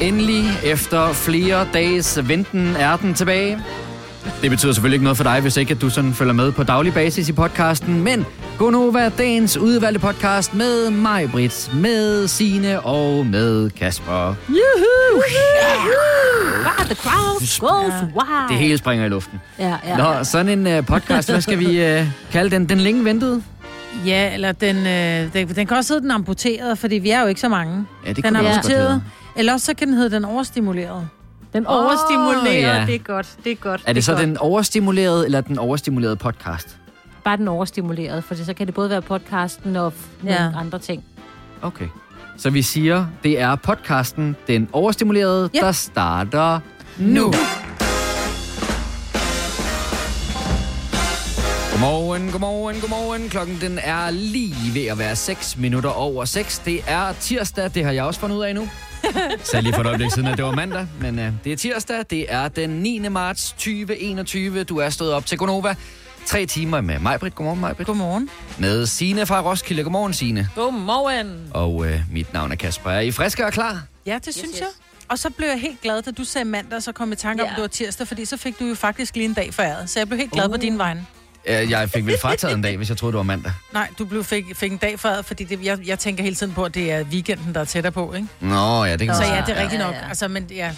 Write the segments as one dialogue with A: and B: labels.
A: Endelig, efter flere dages venten, er den tilbage. Det betyder selvfølgelig ikke noget for dig, hvis ikke at du sådan følger med på daglig basis i podcasten, men Gonova, dagens udvalgte podcast med mig, Britt, med Sine og med Kasper.
B: Juhu! Wow, the crowd goes wild.
A: Det hele springer i luften.
B: Ja, ja.
A: Nå, sådan en uh, podcast, hvad skal vi uh, kalde den? Den længe ventede?
C: Ja, eller den, øh, den, den kan også hedde den amputeret, fordi vi er jo ikke så mange.
A: Ja, det
C: den
A: kunne
C: er. Eller også så kan den hedde den overstimulerede.
B: Den
A: Åh,
B: overstimulerer,
A: ja.
B: det er godt, det er godt.
A: Er det så
B: godt.
A: den overstimulerede eller den overstimulerede podcast?
B: Bare den overstimulerede, for så kan det både være podcasten og
C: Ja.
B: andre ting.
A: Okay. Så vi siger, det er podcasten Den Overstimulerede,
C: Ja.
A: der starter nu. Godmorgen, godmorgen, godmorgen. Klokken den er lige ved at være 6 minutter over 6. Det er tirsdag, det har jeg også fundet ud af nu. Så lige for et øjeblik siden, at det var mandag, men uh, det er tirsdag. Det er den 9. marts 2021. Du er stået op til Gonova. Tre timer med mig, Britt. Godmorgen, mig, Britt.
C: Godmorgen.
A: Med Sine fra Roskilde. Godmorgen, Sine.
B: Godmorgen.
A: Og uh, mit navn er Kasper. Er I friske og klar?
C: Ja, det synes
B: yes.
C: jeg. Og så blev jeg helt glad, da du sagde mandag, så kom jeg i tanke om,
B: Ja.
C: at det var tirsdag, fordi så fik du jo faktisk lige en dag foræret. Så jeg blev helt glad på
B: Uh.
C: din vegne.
A: Jeg fik vel frataget en dag, hvis jeg troede, det var mandag.
C: Nej, du blev fik, fik en dag foræret, fordi det, jeg, jeg tænker hele tiden på, at det er weekenden, der er tættere på, ikke?
A: Nå, ja, det kan
C: Så ja, det er rigtigt
B: Ja,
C: nok.
B: ja.
C: Altså, men ja.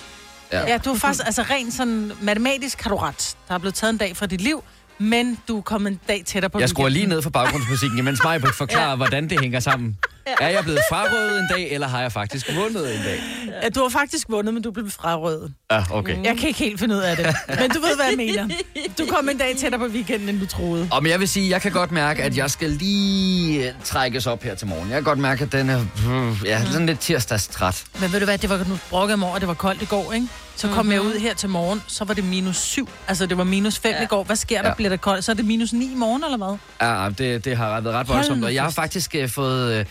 A: Ja.
C: Ja, du er faktisk, altså rent sådan matematisk har du ret. Der er blevet taget en dag fra dit liv, men du er kommet en dag tættere på
A: Jeg skruer lige ned for baggrundsmusikken, imens mig forklarer, ja. hvordan det hænger sammen. Er jeg blevet frarøvet en dag, eller har jeg faktisk vundet en dag?
C: Ja, du har faktisk vundet, men du blev frarøvet.
A: Ja, okay.
C: Jeg kan ikke helt finde ud af det. Men du ved, hvad jeg mener. Du kom en dag tættere på weekenden, end du troede.
A: Og men jeg vil sige, jeg kan godt mærke, at jeg skal lige øh, trækkes op her til morgen. Jeg kan godt mærke, at den er uh, ja, sådan lidt tirsdagstræt.
C: Men ved du hvad, det var nu brokkede mig over, det var koldt i går, ikke? Så kom mm-hmm. jeg ud her til morgen, så var det minus 7. Altså, det var minus 5 ja. i går. Hvad sker der?
A: Ja.
C: Ja. Bliver det koldt? Så er det minus 9 i morgen, eller hvad?
A: Ja, det, det har været ret voldsomt, og jeg har faktisk uh, fået... Uh,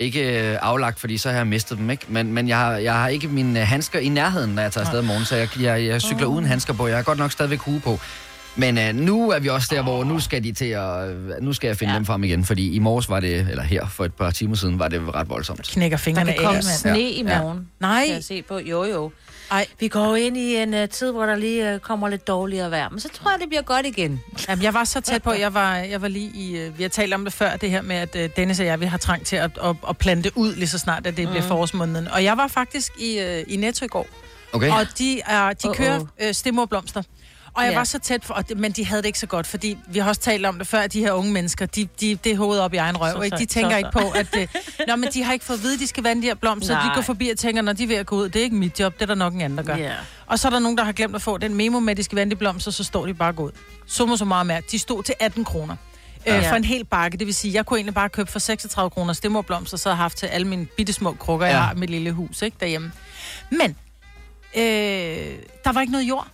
A: ikke øh, aflagt, fordi så har jeg mistet dem, ikke? Men, men jeg, har, jeg har ikke mine øh, handsker i nærheden, når jeg tager afsted om morgenen, så jeg, jeg, jeg cykler uden handsker på. Jeg har godt nok stadigvæk hue på. Men øh, nu er vi også der, hvor nu skal de til at, øh, nu skal jeg finde ja.
B: Ja.
A: dem frem igen, fordi i morges var det, eller her for et par timer siden, var det ret voldsomt.
C: Knækker
B: Der
C: fingrene
B: kan
C: af,
B: komme sne
A: Ja.
B: i morgen.
C: Nej.
B: Kan jeg se på. Jo, jo.
C: Ej,
B: Vi går ind i en uh, tid, hvor der lige uh, kommer lidt dårligere vejr. Men så tror jeg, det bliver godt igen.
C: Jamen, jeg var så tæt på. Jeg var, jeg var lige i... øh, Vi har talt om det før, det her med, at øh, Dennis og jeg, vi har trængt til at, at, at plante ud lige så snart, at det bliver forårsmåneden. Og jeg var faktisk i, øh, i Netto i går,
A: Okay?
C: og de, er, de kører øh, stemmerblomster. Og jeg
B: Ja.
C: var så tæt og det, men de havde det ikke så godt, fordi vi har også talt om det før, at de her unge mennesker, de, de, det er hovedet op i egen røv,
B: Så
C: ikke? De tænker
B: så
C: ikke på, at det, Nå, men de har ikke fået at vide, at de skal vande de her blomster. De
B: Nej.
C: går forbi og tænker, når de er ved at gå ud, det er ikke mit job, det er der nok en anden, der gør.
B: Ja.
C: Og så er der nogen, der har glemt at få den memo med, at de skal vande de blomster, så står de bare gået. Summer så meget mere. De stod til 18 kroner. Øh,
B: Ja.
C: for en hel bakke, det vil sige, jeg kunne egentlig bare købe for 36 kroner stemmerblomster, så har jeg haft til alle mine bitte små krukker. Ja. jeg har i mit lille hus ikke, derhjemme. Men, øh, der var ikke noget jord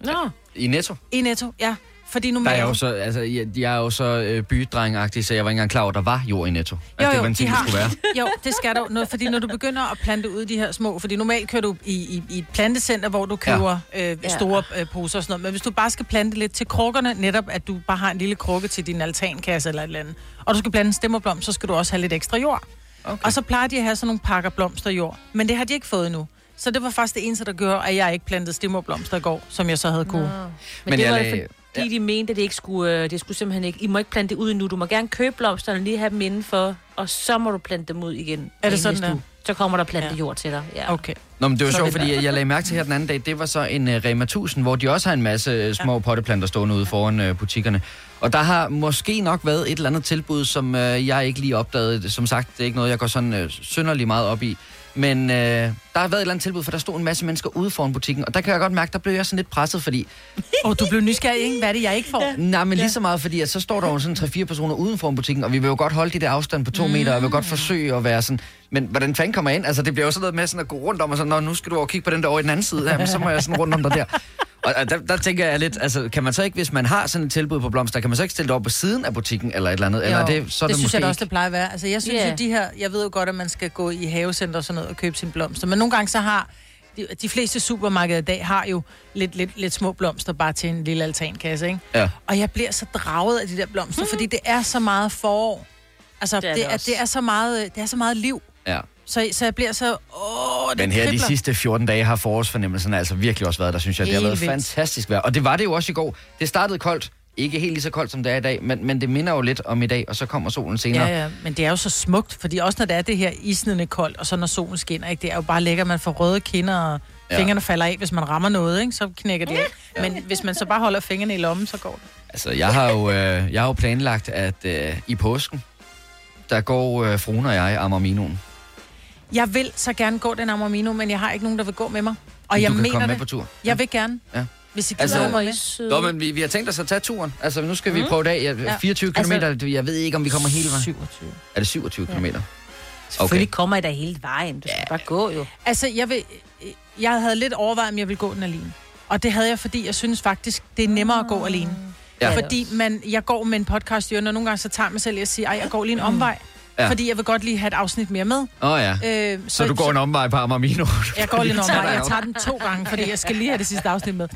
B: Nå.
A: I Netto?
C: i Netto, ja. Fordi
A: Der er
C: normalt...
A: jeg jo så, altså, jeg, jeg er jo så øh, bydrengagtig, så jeg var ikke engang klar over, at der var jord i Netto. Altså,
C: Jo,
A: det
C: jo,
A: var en
C: de
A: ting, det
C: har.
A: skulle være.
C: Jo, det skal der. Når, fordi når du begynder at plante ud de her små... Fordi normalt kører du i, i, i et plantecenter, hvor du køber ja. øh,
B: Ja.
C: store øh, poser og sådan noget. Men hvis du bare skal plante lidt til krukkerne, netop at du bare har en lille krukke til din altankasse eller et eller andet, og du skal plante en stemmerblom, så skal du også have lidt ekstra jord.
A: Okay.
C: Og så plejer de at have sådan nogle pakker blomster jord. Men det har de ikke fået endnu. Så det var faktisk det eneste, der gjorde, at jeg ikke plantede stemmerblomster i går, som jeg så havde kunne.
B: Men,
A: Men
B: men det
A: jeg
B: var
A: lagde-
B: fordi, ja. de mente, at det ikke skulle, øh, det skulle simpelthen ikke... I må ikke plante det ud endnu. Du må gerne købe blomsterne, lige have dem indenfor, og så må du plante dem ud igen.
C: Er det
B: i
C: sådan der?
B: Så kommer der plante
C: Ja.
B: jord til dig. Ja.
C: Okay.
A: Nå, men det var
C: Så
A: sjovt, fordi jeg lagde mærke til her den anden dag, det var så en uh, Rema 1000, hvor de også har en masse uh, små ja. potteplanter stående ude foran uh, butikkerne. Og der har måske nok været et eller andet tilbud, som uh, jeg ikke lige opdagede. Som sagt, det er ikke noget, jeg går sådan uh, synderlig meget op i. Men øh, der har været et eller andet tilbud, for der stod en masse mennesker ude foran butikken, og der kan jeg godt mærke, der blev jeg sådan lidt presset, fordi...
C: Og du blev nysgerrig, ikke? Hvad er det, jeg ikke får? Ja.
A: Nej, men lige så meget, fordi at så står der jo sådan 3-4 personer uden foran butikken, og vi vil jo godt holde de der afstand på to mm. meter, og vil godt forsøge at være sådan... Men hvordan fanden kommer jeg ind? Altså, det bliver jo sådan noget med sådan at gå rundt om og sådan, Nå, nu skal du over og kigge på den der over i den anden side, Jamen, så må jeg sådan rundt om dig der. Og og der, der tænker jeg lidt, altså, kan man så ikke, hvis man har sådan et tilbud på blomster, kan man så ikke stille det op på siden af butikken eller et eller andet? Eller er det, så er
C: det,
A: det,
C: synes
A: måske
C: jeg da også, det plejer at være. Altså, jeg synes yeah. jo, de her... Jeg ved jo godt, at man skal gå i havecenter og sådan noget og købe sine blomster. Men nogle gange så har... De, de fleste supermarkeder i dag har jo lidt, lidt, lidt små blomster bare til en lille altankasse, ikke?
A: Ja.
C: Og jeg bliver så draget af de der blomster, mm. fordi det er så meget forår. Altså,
B: Det er
C: det,
B: det
C: er, det, er så meget, det er så meget liv.
A: Ja.
C: Så, så jeg bliver så... Åh, det
A: Men her de
C: kribler.
A: sidste 14 dage har forårsfornemmelsen altså virkelig også været der, synes jeg. Det har været fantastisk vejr. Og det var det jo også i går. Det startede koldt. Ikke helt lige så koldt, som det er i dag, men, men det minder jo lidt om i dag, og så kommer solen senere.
C: Ja, ja, men det er jo så smukt, fordi også når det er det her isnende koldt, og så når solen skinner, ikke, det er jo bare lækkert, man får røde kinder, og
A: Ja.
C: ja. fingrene falder af, hvis man rammer noget, ikke, så knækker det af. Men hvis man så bare holder fingrene i lommen, så går det.
A: Altså, jeg har jo, øh, jeg har jo planlagt, at øh, i påsken, der går øh, fruen og jeg Amorminoen.
C: Jeg vil så gerne gå den Amormino, men jeg har ikke nogen, der vil gå med mig. Og
A: Men
C: jeg
A: du kan
C: mener
A: komme med
C: det.
A: på tur.
C: Jeg vil gerne.
A: Ja.
C: Hvis I gider
A: Altså-
C: med.
A: Nå, men vi, vi har tænkt os at tage turen. Altså, nu skal vi prøve det af. Ja,
C: Ja.
A: 24 km,
B: Altså-
A: jeg ved ikke, om vi kommer hele vejen.
B: 27.
A: Er det 27 km?
B: Selvfølgelig kommer I da hele vejen. Du skal bare gå jo.
C: Altså, jeg, vil, jeg havde lidt overvejet, om jeg ville gå den alene. Og det havde jeg, fordi jeg synes faktisk, det er nemmere at gå alene.
A: Ja.
C: Ja. Fordi man, jeg går med en podcast i og nogle gange så tager mig selv i at sige, ej, jeg går lige en omvej.
A: Ja.
C: Fordi jeg vil godt lige have et afsnit mere med.
A: Åh oh, ja.
C: Øh,
A: Så du går en omvej på Amormino?
C: Jeg går lige en omvej. Jeg tager den to gange, fordi jeg skal lige have det sidste afsnit med.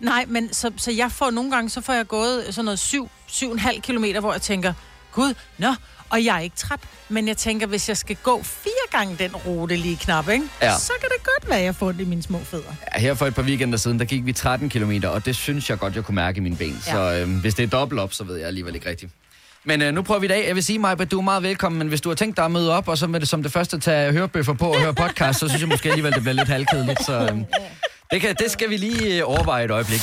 C: Nej, men så, så jeg får nogle gange, så får jeg gået sådan noget 7, 7,5 kilometer, hvor jeg tænker, gud, nå, og jeg er ikke træt. Men jeg tænker, hvis jeg skal gå fire gange den rute lige knap, ikke?
A: Ja.
C: så kan det godt være, at jeg får det i mine små fødder.
A: Ja, Her for et par weekender siden, der gik vi 13 km, og det synes jeg godt, jeg kunne mærke i mine ben. Ja. Så øhm, hvis det er dobbelt op, så ved jeg alligevel ikke rigtigt. Men øh, nu prøver vi i dag. Jeg vil sige, Maja, du er meget velkommen, men hvis du har tænkt dig at møde op, og så med det som det første tage hørebøffer på og høre podcast, så synes jeg måske alligevel, det bliver lidt halvkedeligt. Så øh det, kan, det skal vi lige øh, overveje et øjeblik.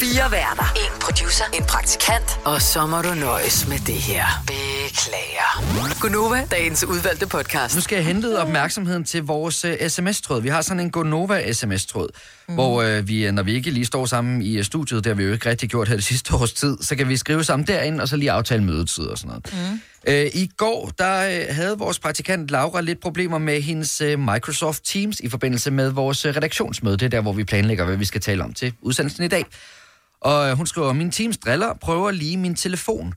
D: Fire værter. En producer. En praktikant. Og så må du nøjes med det her. Beklager. Gunova, dagens udvalgte podcast.
A: Nu skal jeg hente opmærksomheden til vores uh, sms-tråd. Vi har sådan en Gonova sms-tråd, mm. hvor uh, vi, øh, når vi ikke lige står sammen i uh, studiet, det har vi jo ikke rigtig gjort her det sidste års tid, så kan vi skrive sammen derinde, og så lige aftale mødetid og sådan noget. Mm. Uh, I går, der uh, havde vores praktikant Laura lidt problemer med hendes uh, Microsoft Teams i forbindelse med vores uh, redaktionsmøde. Det er der, hvor vi planlægger, hvad vi skal tale om til udsendelsen i dag. Og hun skriver, min Teams driller, prøver lige min telefon.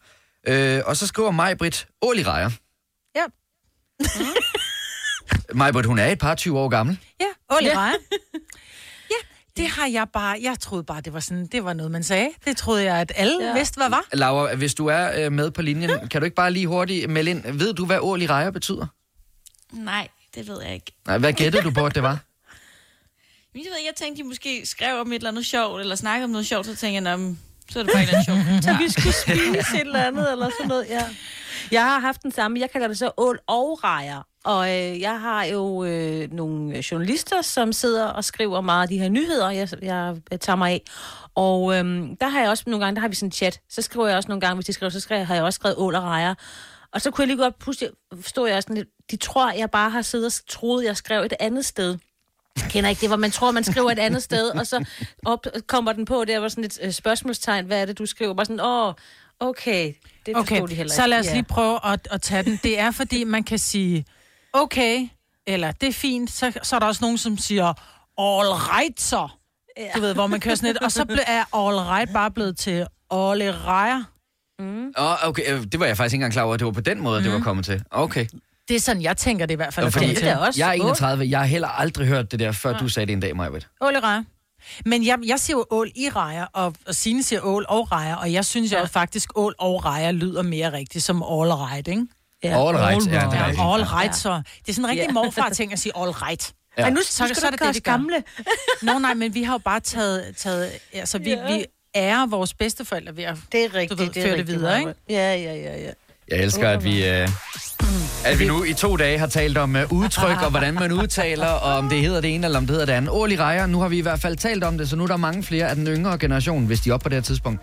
A: Uh, og så skriver Majbrit, Åli Rejer.
C: Ja.
A: Majbert, hun er et par 20 år gammel.
C: Ja, Ole
B: Ja.
C: ja. det har jeg bare... Jeg troede bare, det var sådan, det var noget, man sagde. Det troede jeg, at alle
B: Ja.
C: vidste, hvad var.
A: Laura, hvis du er øh, med på linjen, kan du ikke bare lige hurtigt melde ind? Ved du, hvad årlig rejer betyder?
E: Nej, det ved jeg ikke.
A: Nej, hvad gættede du på, at det var?
E: Men jeg, ved, jeg tænkte, de måske skrev om et eller andet sjovt, eller snakkede om noget sjovt, så tænkte jeg, "Nå, så er det bare et eller andet sjovt.
B: Så vi skulle spise et eller andet, eller sådan noget, ja. Jeg har haft den samme, jeg kalder det så ål og rejer. Og øh, jeg har jo øh, nogle journalister, som sidder og skriver meget af de her nyheder, jeg, jeg, jeg tager mig af. Og øh, der har jeg også nogle gange, der har vi sådan en chat, så skriver jeg også nogle gange, hvis de skriver, så skriver, har jeg også skrevet ål og rejer. Og så kunne jeg lige godt pludselig forstå, jeg sådan lidt, de tror, jeg bare har siddet og troet, jeg skrev et andet sted. Jeg kender ikke det, hvor man tror, man skriver et andet sted, og så op, kommer den på, der var sådan et øh, spørgsmålstegn, hvad er det, du skriver? Bare sådan, åh, okay, det
C: Okay,
B: de heller
C: så lad os
B: ikke.
C: lige prøve at, at tage den. Det er, fordi man kan sige, okay, eller det er fint. Så, så er der også nogen, som siger, all right så.
B: Ja.
C: Du ved, hvor man kører sådan lidt. Og så er all right bare blevet til alle rejer.
A: Åh, okay, øh, det var jeg faktisk ikke engang klar over, at det var på den måde, mm. det var kommet til. Okay.
C: Det er sådan, jeg tænker det i hvert fald.
A: Og
C: er
A: fordi,
C: kommet
B: det er også
A: jeg er
B: ål.
A: 31, jeg har heller aldrig hørt det der, før du sagde det en dag, Majbert.
C: Ål og rejer. Men jeg, jeg siger jo ål i rejer, og, og Signe siger ål og rejer, og jeg synes jo
B: Ja.
C: ja. faktisk, ål og rejer lyder mere rigtigt som all right, ikke?
B: Ja,
A: All right, ja, det er
C: Ja,
A: rigtigt.
C: all right, så. Det er sådan en rigtig
B: Ja.
C: morfar-ting at sige all right.
A: Ja.
B: Ej, nu,
C: Så-
B: så, skal
C: så er det
B: det
C: vi
B: gamle.
C: Nå nej, men vi har jo bare taget, taget altså vi,
B: Ja.
C: vi ærer vores bedsteforældre ved at
B: Det er rigtigt.
C: ved,
B: det er
C: føre det
B: rigtigt,
C: videre,
B: Maja. Ja, ja, ja, ja.
A: Jeg elsker, at vi, øh, at vi nu i to dage har talt om øh, udtryk, og hvordan man udtaler, og om det hedder det ene, eller om det hedder det andet. Årlig rejer, nu har vi i hvert fald talt om det, så nu er der mange flere af den yngre generation, hvis de er oppe på det her tidspunkt.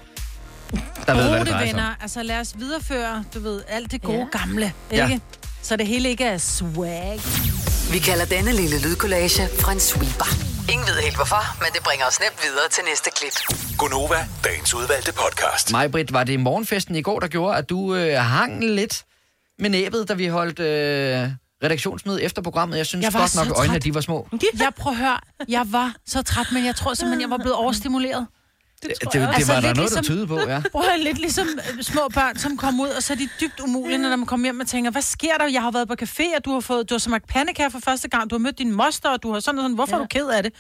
A: Der ved, hvad det drejer
C: venner, altså lad os videreføre, du ved, alt det gode
B: Ja.
C: ja. gamle,
A: Ja.
C: ikke? Så det hele ikke er swag.
D: Vi kalder denne lille lydkollage Frans sweeper. Ingen ved helt hvorfor, men det bringer os nemt videre til næste klip.
F: Gunova, dagens udvalgte podcast.
A: Majbrit, var det morgenfesten i går, der gjorde, at du øh, hang lidt med næbet, da vi holdt øh, redaktionsmøde efter programmet? Jeg synes
C: Jeg
A: godt nok, øjnene
C: træt.
A: de var små.
C: Jeg prøver at høre, jeg var så træt, men jeg tror simpelthen, jeg var blevet overstimuleret.
A: Det, det, det
C: Altså,
A: var der noget, der
C: ligesom-
A: tyder på, ja.
C: Prøv at lidt ligesom øh, små børn, som kommer ud, og så er de dybt umulige, når man kommer hjem og tænker, hvad sker der? Jeg har været på café, og du har, fået, du har smagt pandekager for første gang, du har mødt din moster, og du har sådan og sådan, hvorfor ja. er du ked af det?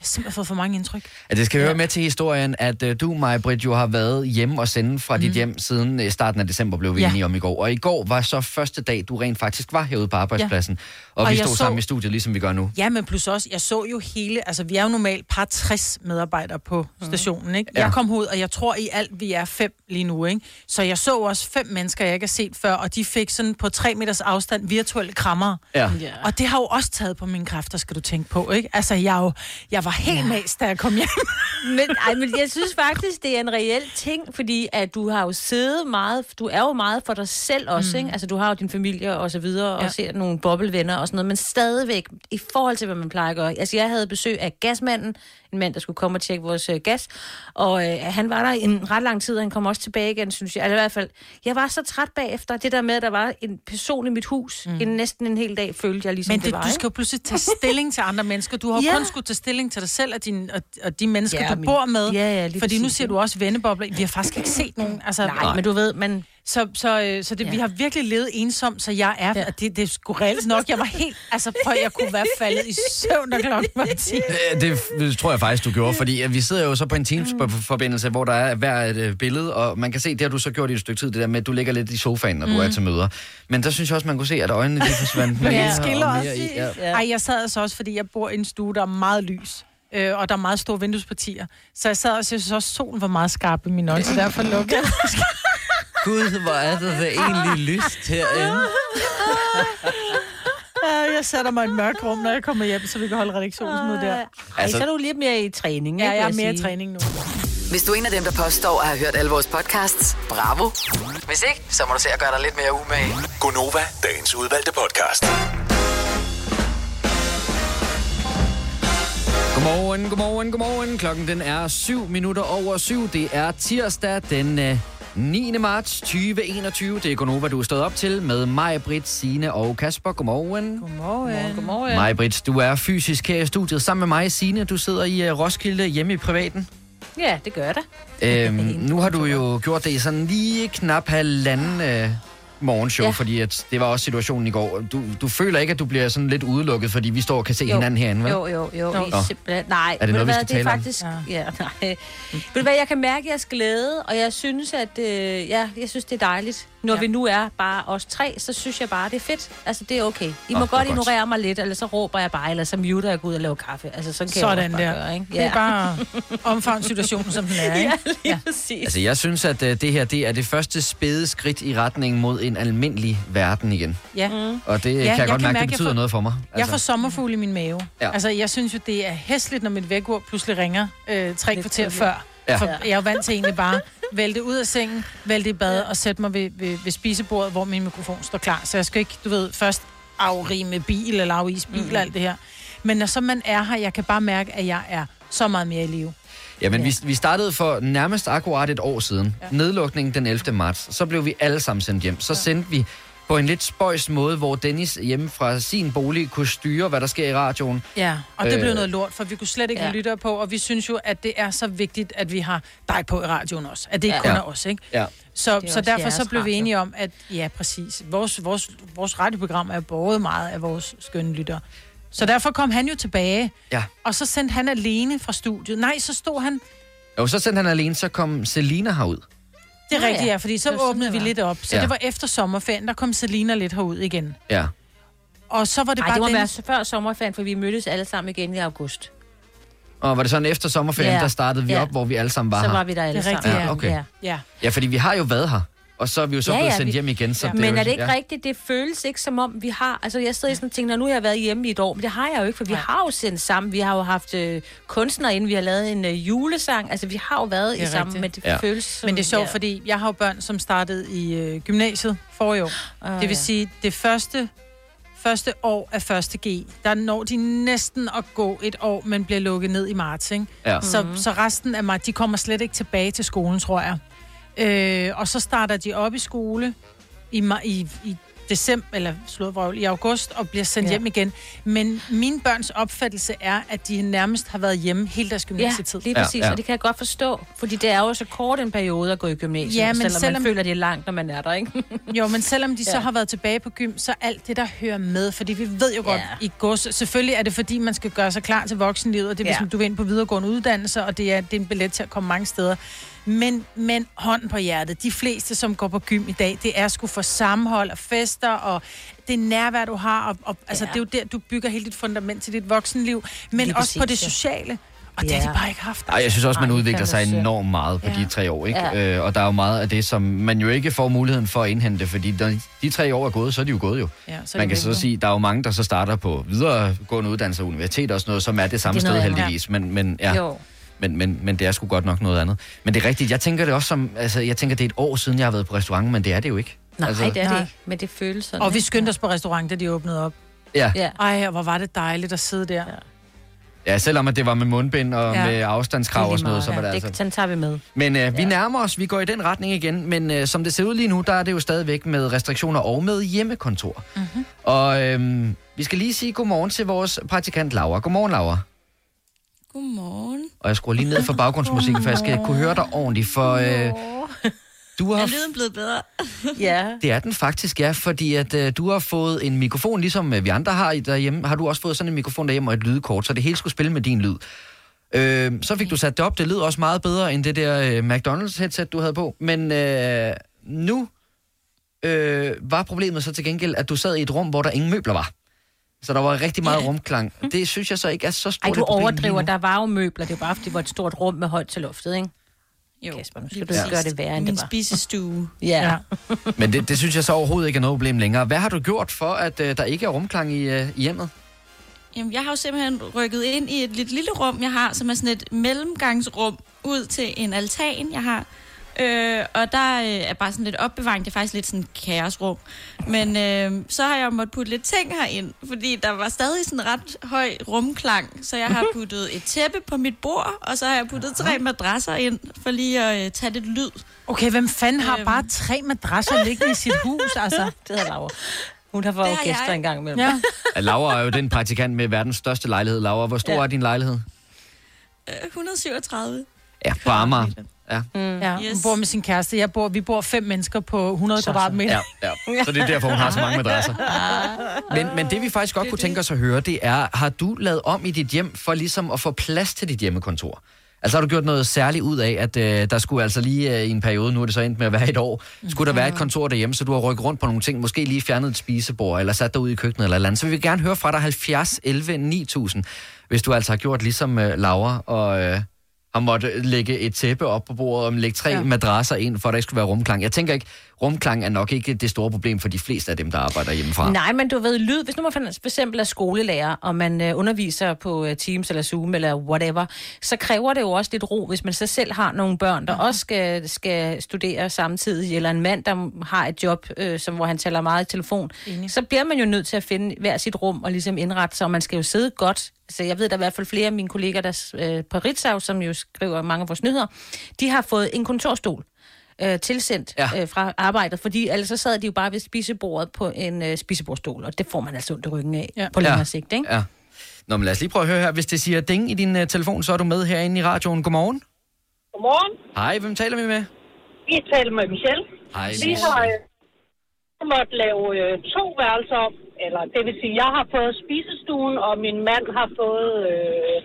C: har simpelthen fået for mange indtryk.
A: Ja, det skal høre med til historien, at uh, du, Maja Britt, jo har været hjemme og sende fra mm. dit hjem siden uh, starten af december, blev vi
C: Ja.
A: enige om i går. Og i går var så første dag, du rent faktisk var herude på arbejdspladsen. Og,
C: Og
A: vi
C: jeg
A: stod
C: så-
A: sammen i studiet, ligesom vi gør nu.
C: Ja, men plus også, jeg så jo hele, altså vi er jo normalt par 60 medarbejdere på stationen, ikke?
A: Ja.
C: Jeg kom ud, og jeg tror i alt, vi er fem lige nu, ikke? Så jeg så også fem mennesker, jeg ikke har set før, og de fik sådan på tre meters afstand virtuelle krammer.
A: Ja.
B: Ja.
C: Og det har jo også taget på mine kræfter, skal du tænke på, ikke? Altså, jeg, er jo, jeg var helt ja. mas, da jeg kom hjem.
B: Men, ej, men jeg synes faktisk, det er en reel ting, fordi at du har jo siddet meget, du er jo meget for dig selv også, mm. ikke? Altså, du har jo din familie og så videre, ja. Og ser nogle bobbelvenner og sådan noget, men stadigvæk, i forhold til, hvad man plejer at gøre. Altså, jeg havde besøg af gasmanden, mand, der skulle komme og tjekke vores øh, gas, og øh, han var der en ret lang tid, og han kom også tilbage igen, synes jeg. Altså, i hvert fald, jeg var så træt bagefter, det der med, at der var en person i mit hus, mm. en, næsten en hel dag, følte jeg ligesom,
C: Men
B: det,
C: det,
B: var,
C: du skal jo pludselig tage stilling til andre mennesker. Du har
B: Ja.
C: kun skulle tage stilling til dig selv og, din, og, og de mennesker,
B: Ja,
C: du
B: men-
C: bor med.
B: Ja, ja, lige
C: Fordi nu ser du også vennebobler. Vi har faktisk ikke set nogen. Altså,
B: Nej, Nej, men du ved, man...
C: Så, så, øh, så det, ja. vi har virkelig levet ensomt, så jeg er...
B: Ja.
C: Det, det er sgu reelt nok. Jeg var helt... Altså, prøv, jeg kunne være faldet i søvn, da klokken var 10.
A: Øh, Det, det tror jeg faktisk, du gjorde, fordi at vi sidder jo så på en Teams-forbindelse, hvor der er hver et øh, billede, og man kan se, det har du så gjort i et stykke tid, det der med, at du ligger lidt i sofaen, når du er til møder. Men der synes jeg også, man kunne se, at øjnene de forsvandt
C: Ja.
A: og
C: Skiller også
A: i. Ja.
C: Ej, jeg sad altså også, fordi jeg bor i en stue, der er meget lys. Øh, og der er meget store vinduespartier. Så jeg sad og synes også, at solen var meget skarp i mine øjne, så derfor lukkede jeg.
A: Gud, hvor er det da egentlig lyst herinde.
C: Ja, jeg sætter mig i et mørkt rum, når jeg kommer hjem, så vi kan holde redaktionsmøde der.
B: Ej,
A: Altså-
B: så er du lidt mere i træning,
C: Ja,
B: ikke,
C: jeg er mere i træning nu.
D: Hvis du er en af dem, der påstår at have hørt alle vores podcasts, bravo. Hvis ikke, så må du se at gøre dig lidt mere umage.
F: Gonova, dagens udvalgte podcast.
A: Godmorgen, godmorgen, godmorgen. Klokken den er 7 minutter over 7. Det er tirsdag den øh, 9. marts 2021. Det er Gonova, du er stået op til med mig, Britt, Signe og Kasper. Godmorgen.
C: Godmorgen.
B: Godmorgen.
A: Mig, Britt, du er fysisk her i studiet sammen med mig, Signe. Du sidder i uh, Roskilde hjemme i privaten.
B: Ja, det gør jeg da.
A: Øhm, nu har du jo gjort det i sådan lige knap halvanden øh, morgenshow, ja. Fordi at det var også situationen i går. Du, du føler ikke, at du bliver sådan lidt udelukket, fordi vi står og kan se
B: Jo.
A: hinanden herinde, vel?
B: Jo, jo, jo. Er simpelthen, nej,
A: Er det noget, vi skal
B: det er
A: tale om?
B: faktisk, ja. ja, nej. Ved du hvad, jeg kan mærke jeres glæde, og jeg synes, at øh, ja, jeg synes, det er dejligt. Når
C: Ja.
B: ja. vi nu er bare os tre, så synes jeg bare, det er fedt. Altså, det er okay. I
A: Nå,
B: må godt
A: godt.
B: ignorere mig lidt, eller så råber jeg bare, eller så muter jeg ud og laver kaffe. Altså, sådan kan
C: Sådan
B: jeg bare
C: der.
B: gøre, ikke?
C: Det er bare omfavn situationen, som den er, ikke?
B: Ja, lige ja. præcis.
A: Altså, jeg synes, at øh, det her det er det første spæde skridt i retning mod en almindelig verden igen.
C: Ja.
B: Mm.
A: Og det ja, kan
C: jeg
A: jeg godt
C: kan
A: mærke,
C: mærke,
A: det betyder
C: får-
A: noget for mig.
C: Jeg får sommerfugl i min mave.
A: Ja.
C: Ja. Altså, jeg synes jo, det er hæsligt, når mit vækord pludselig ringer øh, tre kvarter før.
A: Ja.
C: Ja. For jeg er jo vant til egentlig bare vælte ud af sengen, vælte i bad og sætte mig ved, ved, ved spisebordet, hvor min mikrofon står klar. Så jeg skal ikke, du ved, først afrime bil eller afise bil mm-hmm. og alt det her. Men når så man er her, jeg kan bare mærke, at jeg er så meget mere i live.
A: Ja, men vi, vi startede for nærmest akkurat et år siden. Ja. Nedlukningen den 11. marts. Så blev vi alle sammen sendt hjem. Så ja. sendte vi på en lidt spøjs måde, hvor Dennis hjemme fra sin bolig kunne styre, hvad der sker i radioen.
C: Ja, og det
A: Øh.
C: blev noget lort, for vi kunne slet ikke
B: Ja.
C: lyttere på, og vi synes jo, at det er så vigtigt, at vi har dig på i radioen også. At det ikke
B: Ja.
C: kun er os, ikke?
A: Ja.
C: Så, så derfor så blev vi
B: radio.
C: enige om, at ja, præcis. Vores, vores, vores radioprogram er båret meget af vores skønne lyttere. Så derfor kom han jo tilbage,
A: Ja.
C: og så sendte han alene fra studiet. Nej, så stod han...
A: Og så sendte han alene, så kom Selina herud.
C: Det er
B: Nå,
C: rigtigt,
B: ja.
C: ja, fordi så
B: Det
C: åbnede vi lidt op. Så
A: Ja.
C: ja. det var efter sommerferien, der kom Selina lidt herud igen.
A: Ja.
C: Og så var det
B: Ej,
C: bare
B: det må
C: den...
B: være før sommerferien, for vi mødtes alle sammen igen i august.
A: Og var det sådan efter sommerferien,
B: Ja.
A: der startede vi
B: Ja.
A: op, hvor vi alle sammen var
B: Så
A: her?
B: var vi der alle
C: Det er rigtigt,
B: sammen.
A: ja. Okay.
B: Ja.
C: Ja.
A: Ja, fordi vi har jo været her. Og så er vi jo så
B: Ja,
A: blevet
B: ja,
A: sendt
B: vi-
A: hjem igen. Så
C: Ja.
A: det
B: Men
A: jo,
B: er det ikke
A: ja.
B: rigtigt? Det føles ikke som om, vi har... Altså, jeg sidder i sådan og tænker, nu har jeg været hjemme i et år, men det har jeg jo ikke, for vi
C: Nej.
B: har jo sendt sammen. Vi har jo haft øh, kunstnere inden, vi har lavet en øh, julesang. Altså, vi har jo været i
C: er
B: sammen,
C: rigtigt.
B: men det
A: Ja.
B: føles som...
C: Men det er sjovt, fordi jeg har jo børn, som startede i øh, gymnasiet for i år.
B: Ah,
C: Det vil
B: ja.
C: sige, det første, første år af første G, der når de næsten at gå et år, men bliver lukket ned i marts, ikke?
A: Ja.
C: Så, så resten af marts, de kommer slet ikke tilbage til skolen, tror jeg. Øh, og så starter de op i skole i, i, i december, eller slået i august, og bliver sendt ja.
B: Ja.
C: hjem igen. Men mine børns opfattelse er, at de nærmest har været hjemme hele deres
B: Ja,
C: gymnasietid.
B: lige
A: Ja,
B: præcis,
A: ja.
B: og det kan jeg godt forstå, fordi det er jo så kort en periode at gå i gymnasiet,
C: Ja, men
B: selvom,
C: selvom-
B: man føler, det er langt, når man er der, ikke?
C: Jo, men selvom de så
B: Ja.
C: har været tilbage på gym, så alt det, der hører med, fordi vi ved jo godt
B: Ja.
C: i gods, selvfølgelig er det fordi, man skal gøre sig klar til voksenlivet, og det er, hvis
B: Ja.
C: du vil ind på videregående uddannelse, og det er, det er en billet til at komme mange steder. Men, men hånden på hjertet, de fleste, som går på gym i dag, det er sgu for sammenhold og fester, og det nærvær, du har, og, og altså,
B: Ja.
C: det er jo der, du bygger hele dit fundament til dit voksenliv, men
B: Lige
C: også på det
B: præcis,
C: sociale. Og det har
B: Ja.
C: de bare ikke haft.
A: Ej, jeg synes også, man
B: Ej,
A: udvikler sig enormt meget på
C: Ja.
A: de tre år, ikke?
B: Ja.
A: Øh, og der er jo meget af det, som man jo ikke får muligheden for at indhente, fordi når de tre år er gået, så er de jo gået jo.
C: Ja, så
A: Man kan så sige, der er jo mange, der så starter på videregående uddannelse og universitet og sådan noget, som er det samme
B: Det er
A: sted heldigvis. Men, men, ja,
B: Jo.
A: Men, men, men det er sgu godt nok noget andet. Men det er rigtigt, jeg tænker det også som, altså jeg tænker, det er et år siden, jeg har været på restaurant, men det er det jo ikke.
B: Nej,
A: altså,
B: det er det ikke, men det føles sådan.
C: Og vi skyndte os på restaurant, da de åbnede op.
A: Ja,
B: Ja.
C: Ej, og hvor var det dejligt at sidde der.
A: ja, selvom at det var med mundbind og
C: Ja.
A: med afstandskrav og sådan noget, så var det
B: ja,
A: altså...
B: det, sådan tager vi med.
A: Men øh, vi
B: Ja.
A: nærmer os, vi går i den retning igen, men øh, som det ser ud lige nu, der er det jo stadigvæk med restriktioner og med hjemmekontor. Mm-hmm. Og øh, vi skal lige sige godmorgen til vores praktikant Laura. Godmorgen, Laura.
E: Godmorgen.
A: Og jeg skruer lige ned for baggrundsmusikken, for jeg skal kunne høre dig ordentligt, for øh, du
E: Er
A: har...
E: lyden blevet bedre?
B: Ja.
A: Det er den faktisk, ja, fordi at øh, du har fået en mikrofon, ligesom øh, vi andre har i derhjemme, har du også fået sådan en mikrofon derhjemme og et lydkort, så det hele skulle spille med din lyd. Øh, så fik du sat det op, det lød også meget bedre end det der øh, McDonald's headset, du havde på, men øh, nu øh, var problemet så til gengæld, at du sad i et rum, hvor der ingen møbler var. Så der var rigtig meget
E: Ja.
A: rumklang. Det synes jeg så ikke er så stort
B: Ej,
A: et
B: du overdriver. Der var jo møbler. Det var bare, fordi det var et stort rum med højt til loftet, ikke?
E: Jo.
B: Kasper, nu skal du ikke gøre det værre, end
E: Min
B: det var.
E: spisestue.
B: Ja.
C: Ja.
A: Men det, det synes jeg så overhovedet ikke er noget problem længere. Hvad har du gjort for, at øh, der ikke er rumklang i, øh, i hjemmet?
E: Jamen, jeg har jo simpelthen rykket ind i et lidt lille rum, jeg har, som er sådan et mellemgangsrum ud til en altan, jeg har. Øh, og der øh, er bare sådan lidt opbevaring. Det er faktisk lidt sådan et kaosrum. Men øh, så har jeg måttet putte lidt ting herind, fordi der var stadig sådan ret høj rumklang. Så jeg har puttet et tæppe på mit bord, og så har jeg puttet tre madrasser ind, for lige at øh, tage lidt lyd.
C: Okay, hvem fanden har
E: Øhm.
C: bare tre madrasser liggende i sit hus, altså?
B: Det havde Laura. Hun har
E: har
B: gæster
E: jeg.
B: en gang imellem.
C: Ja.
A: Laura er jo den praktikant med verdens største lejlighed. Laura, hvor stor ja. Er din lejlighed?
E: Øh, 137.
A: Ja, på Amager. Ja.
C: ja. Hun
E: Yes.
C: bor med sin kæreste. Jeg bor, vi bor fem mennesker på 100
B: Så, så.
C: kvadratmeter.
A: Ja, ja. Så det er derfor, hun har så mange madrasser. Men, men det vi faktisk godt kunne tænke os at høre, det er, har du lavet om i dit hjem for ligesom at få plads til dit hjemmekontor? Altså har du gjort noget særligt ud af, at øh, der skulle altså lige øh, i en periode, nu er det så endt med at være et år, skulle der være et kontor derhjemme, så du har rykket rundt på nogle ting, måske lige fjernet et spisebord, eller sat dig ud i køkkenet eller et eller andet. Så vi vil gerne høre fra dig 70 11 9000, hvis du altså har gjort ligesom øh, Laura og... Øh, har måtte lægge et tæppe op på bordet og lægge tre
C: ja.
A: Madrasser ind, for at der ikke skulle være rumklang. Jeg tænker ikke, rumklang er nok ikke det store problem for de fleste af dem, der arbejder hjemmefra.
B: Nej, men du ved, lyd, hvis nu man for for eksempel er skolelærer, og man øh, underviser på øh, Teams eller Zoom eller whatever, så kræver det jo også lidt ro, hvis man så selv har nogle børn, der også skal, skal studere samtidig, eller en mand, der har et job, øh, som, hvor han taler meget i telefon,
C: Enig.
B: så bliver man jo nødt til at finde hver sit rum og ligesom indrette sig, og man skal jo sidde godt. Så jeg ved, der er i hvert fald flere af mine kolleger der, øh, på Ritzau, som jo skriver mange af vores nyheder, de har fået en kontorstol øh, tilsendt
A: Ja.
B: øh, fra arbejdet, fordi ellers så sad de jo bare ved spisebordet på en øh, spisebordstol, og det får man altså ondt i ryggen af
C: Ja.
B: på længere
A: Ja.
B: sigt, ikke?
A: Ja. Nå, men lad os lige prøve at høre her. Hvis det siger ding i din uh, telefon, så er du med herinde i radioen. Godmorgen.
G: Godmorgen.
A: Hej, hvem taler vi med?
G: Vi taler med Michelle.
A: Hej,
G: Vi har øh, måttet lave øh, to værelser om. Eller det vil sige, jeg har fået spisestuen, og min mand har fået, øh,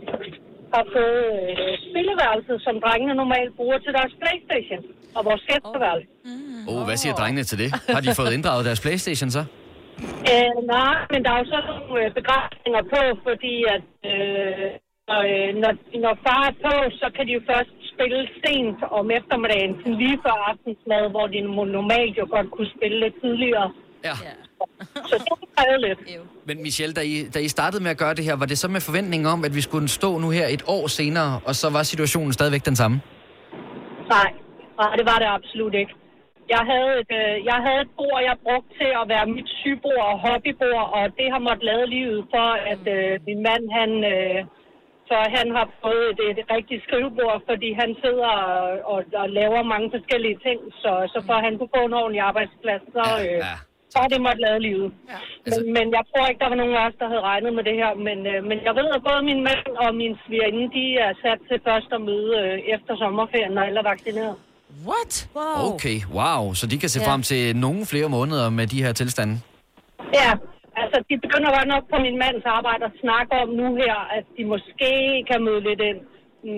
G: har fået øh, spilleværelset, som drengene normalt bruger til deres Playstation. Og vores gæsteværelse.
A: Åh, oh, hvad siger drengene til det? Har de fået inddraget deres Playstation så?
G: Øh, nej, men der er jo så nogle øh, begrænsninger på, fordi at øh, når, øh, når, når far er på, så kan de jo først spille sent om eftermiddagen, lige før aftensmad, hvor de normalt jo godt kunne spille lidt tidligere.
A: Ja.
G: Så det kræver lidt.
A: Men Michelle, da I, da I startede med at gøre det her, var det så med forventning om, at vi skulle stå nu her et år senere, og så var situationen stadigvæk den samme?
G: Nej, nej, det var det absolut ikke. Jeg havde, et, øh, jeg havde et bord, jeg brugte til at være mit sygebord og hobbybord, og det har måttet lade livet for, at øh, min mand, han, øh, for han har fået et, et rigtigt skrivebord, fordi han sidder og, og, og laver mange forskellige ting, så, så for at han kunne få en ordentlig arbejdsplads, så, øh,
A: ja.
G: Så har det måtte lade livet. Ja.
A: Altså-
G: Men, men jeg tror ikke, der var nogen af os, der havde regnet med det her. Men, øh, men jeg ved, at både min mand og min svigerinde, de er sat til først at møde øh, efter sommerferien, når alle er vaccineret.
C: What?
B: Wow.
A: Okay, wow. Så de kan se
B: Ja.
A: frem til nogle flere måneder med de her tilstande?
G: Ja, altså de begynder godt nok på min mands arbejde at snakke om nu her, at de måske kan møde lidt ind.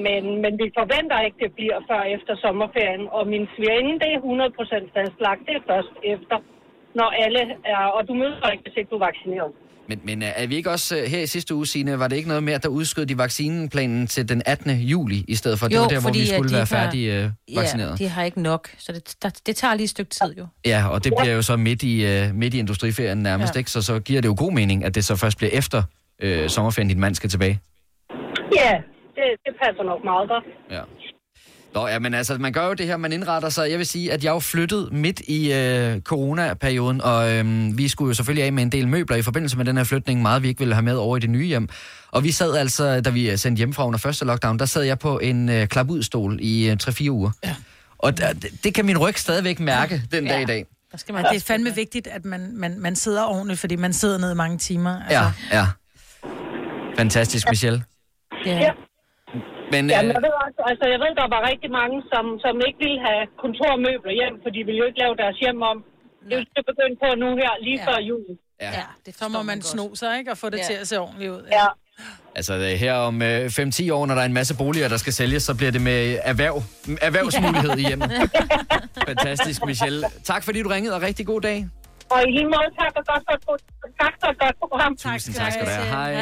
G: Men, men vi forventer ikke, det bliver før efter sommerferien. Og min svigerinde, det er 100% fastlagt. Det er først efter, når alle er... Og du møder ikke, hvis ikke du er vaccineret.
A: Men, men er vi ikke også øh, her i sidste uge, Signe, var det ikke noget med, at der udskød de vaccineplanen til den 18. juli, i stedet for? det
B: Jo,
A: var der, hvor
B: fordi,
A: vi
B: at
A: skulle
B: de
A: være
B: har-
A: færdige øh, vaccineret.
B: Ja, de har ikke nok, så det, der, det tager lige et stykke tid jo.
A: Ja, og det bliver jo så midt i, øh, midt i industriferien nærmest,
B: Ja.
A: ikke? Så så giver det jo god mening, at det så først bliver efter øh, sommerferien, din mand skal tilbage.
G: Ja, det, det passer nok meget godt.
A: Ja. Nå, ja, men altså, man gør jo det her, man indretter sig. Jeg vil sige, at jeg er flyttet midt i øh, coronaperioden, og øh, vi skulle jo selvfølgelig af med en del møbler i forbindelse med den her flytning, meget vi ikke ville have med over i det nye hjem. Og vi sad altså, da vi sendte hjem fra under første lockdown, der sad jeg på en øh, klapudstol i øh, 3-4 uger. Ja. Og der, det, kan min ryg stadigvæk mærke den dag i dag.
C: Der skal man, det er fandme vigtigt, at man, man, man sidder ordentligt, fordi man sidder ned i mange timer. Altså,
A: Ja, ja. Fantastisk, Michelle.
B: Ja.
G: Ja,
A: øh,
G: men jeg ved, også, altså, jeg ved, der var rigtig mange, som, som ikke ville have kontormøbler hjem, for de ville jo ikke lave deres hjem om. Det er jo begyndt på nu her, lige
B: Ja.
G: før jul.
A: ja.
B: ja, det
C: Så må man sno sig, ikke? Og få det
B: Ja.
C: til at se ordentligt ud.
G: Ja.
A: Altså øh, her om øh, 5-10 år, når der er en masse boliger, der skal sælges, så bliver det med erhverv, erhvervsmulighed i hjemmet. Fantastisk, Michelle. Tak fordi du ringede, og rigtig god dag.
G: Og i lige måde, tak og godt for, tak for et godt program.
A: Tusind tak skal du have. Hej.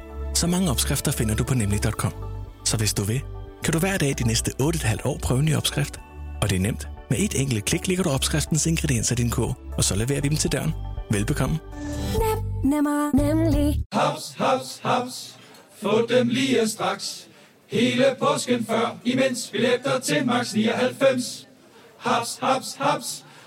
H: Så mange opskrifter finder du på nemlig.com. Så hvis du vil, kan du hver dag de næste 8,5 år prøve en ny opskrift. Og det er nemt. Med et enkelt klik ligger du opskriftens ingredienser i din kog, og så leverer vi dem til døren. Velbekomme.
I: Nemmer, nemlig.
J: Haps, haps, haps. Få dem lige straks. Hele påsken før, imens billetter til max 99. Haps, haps, haps.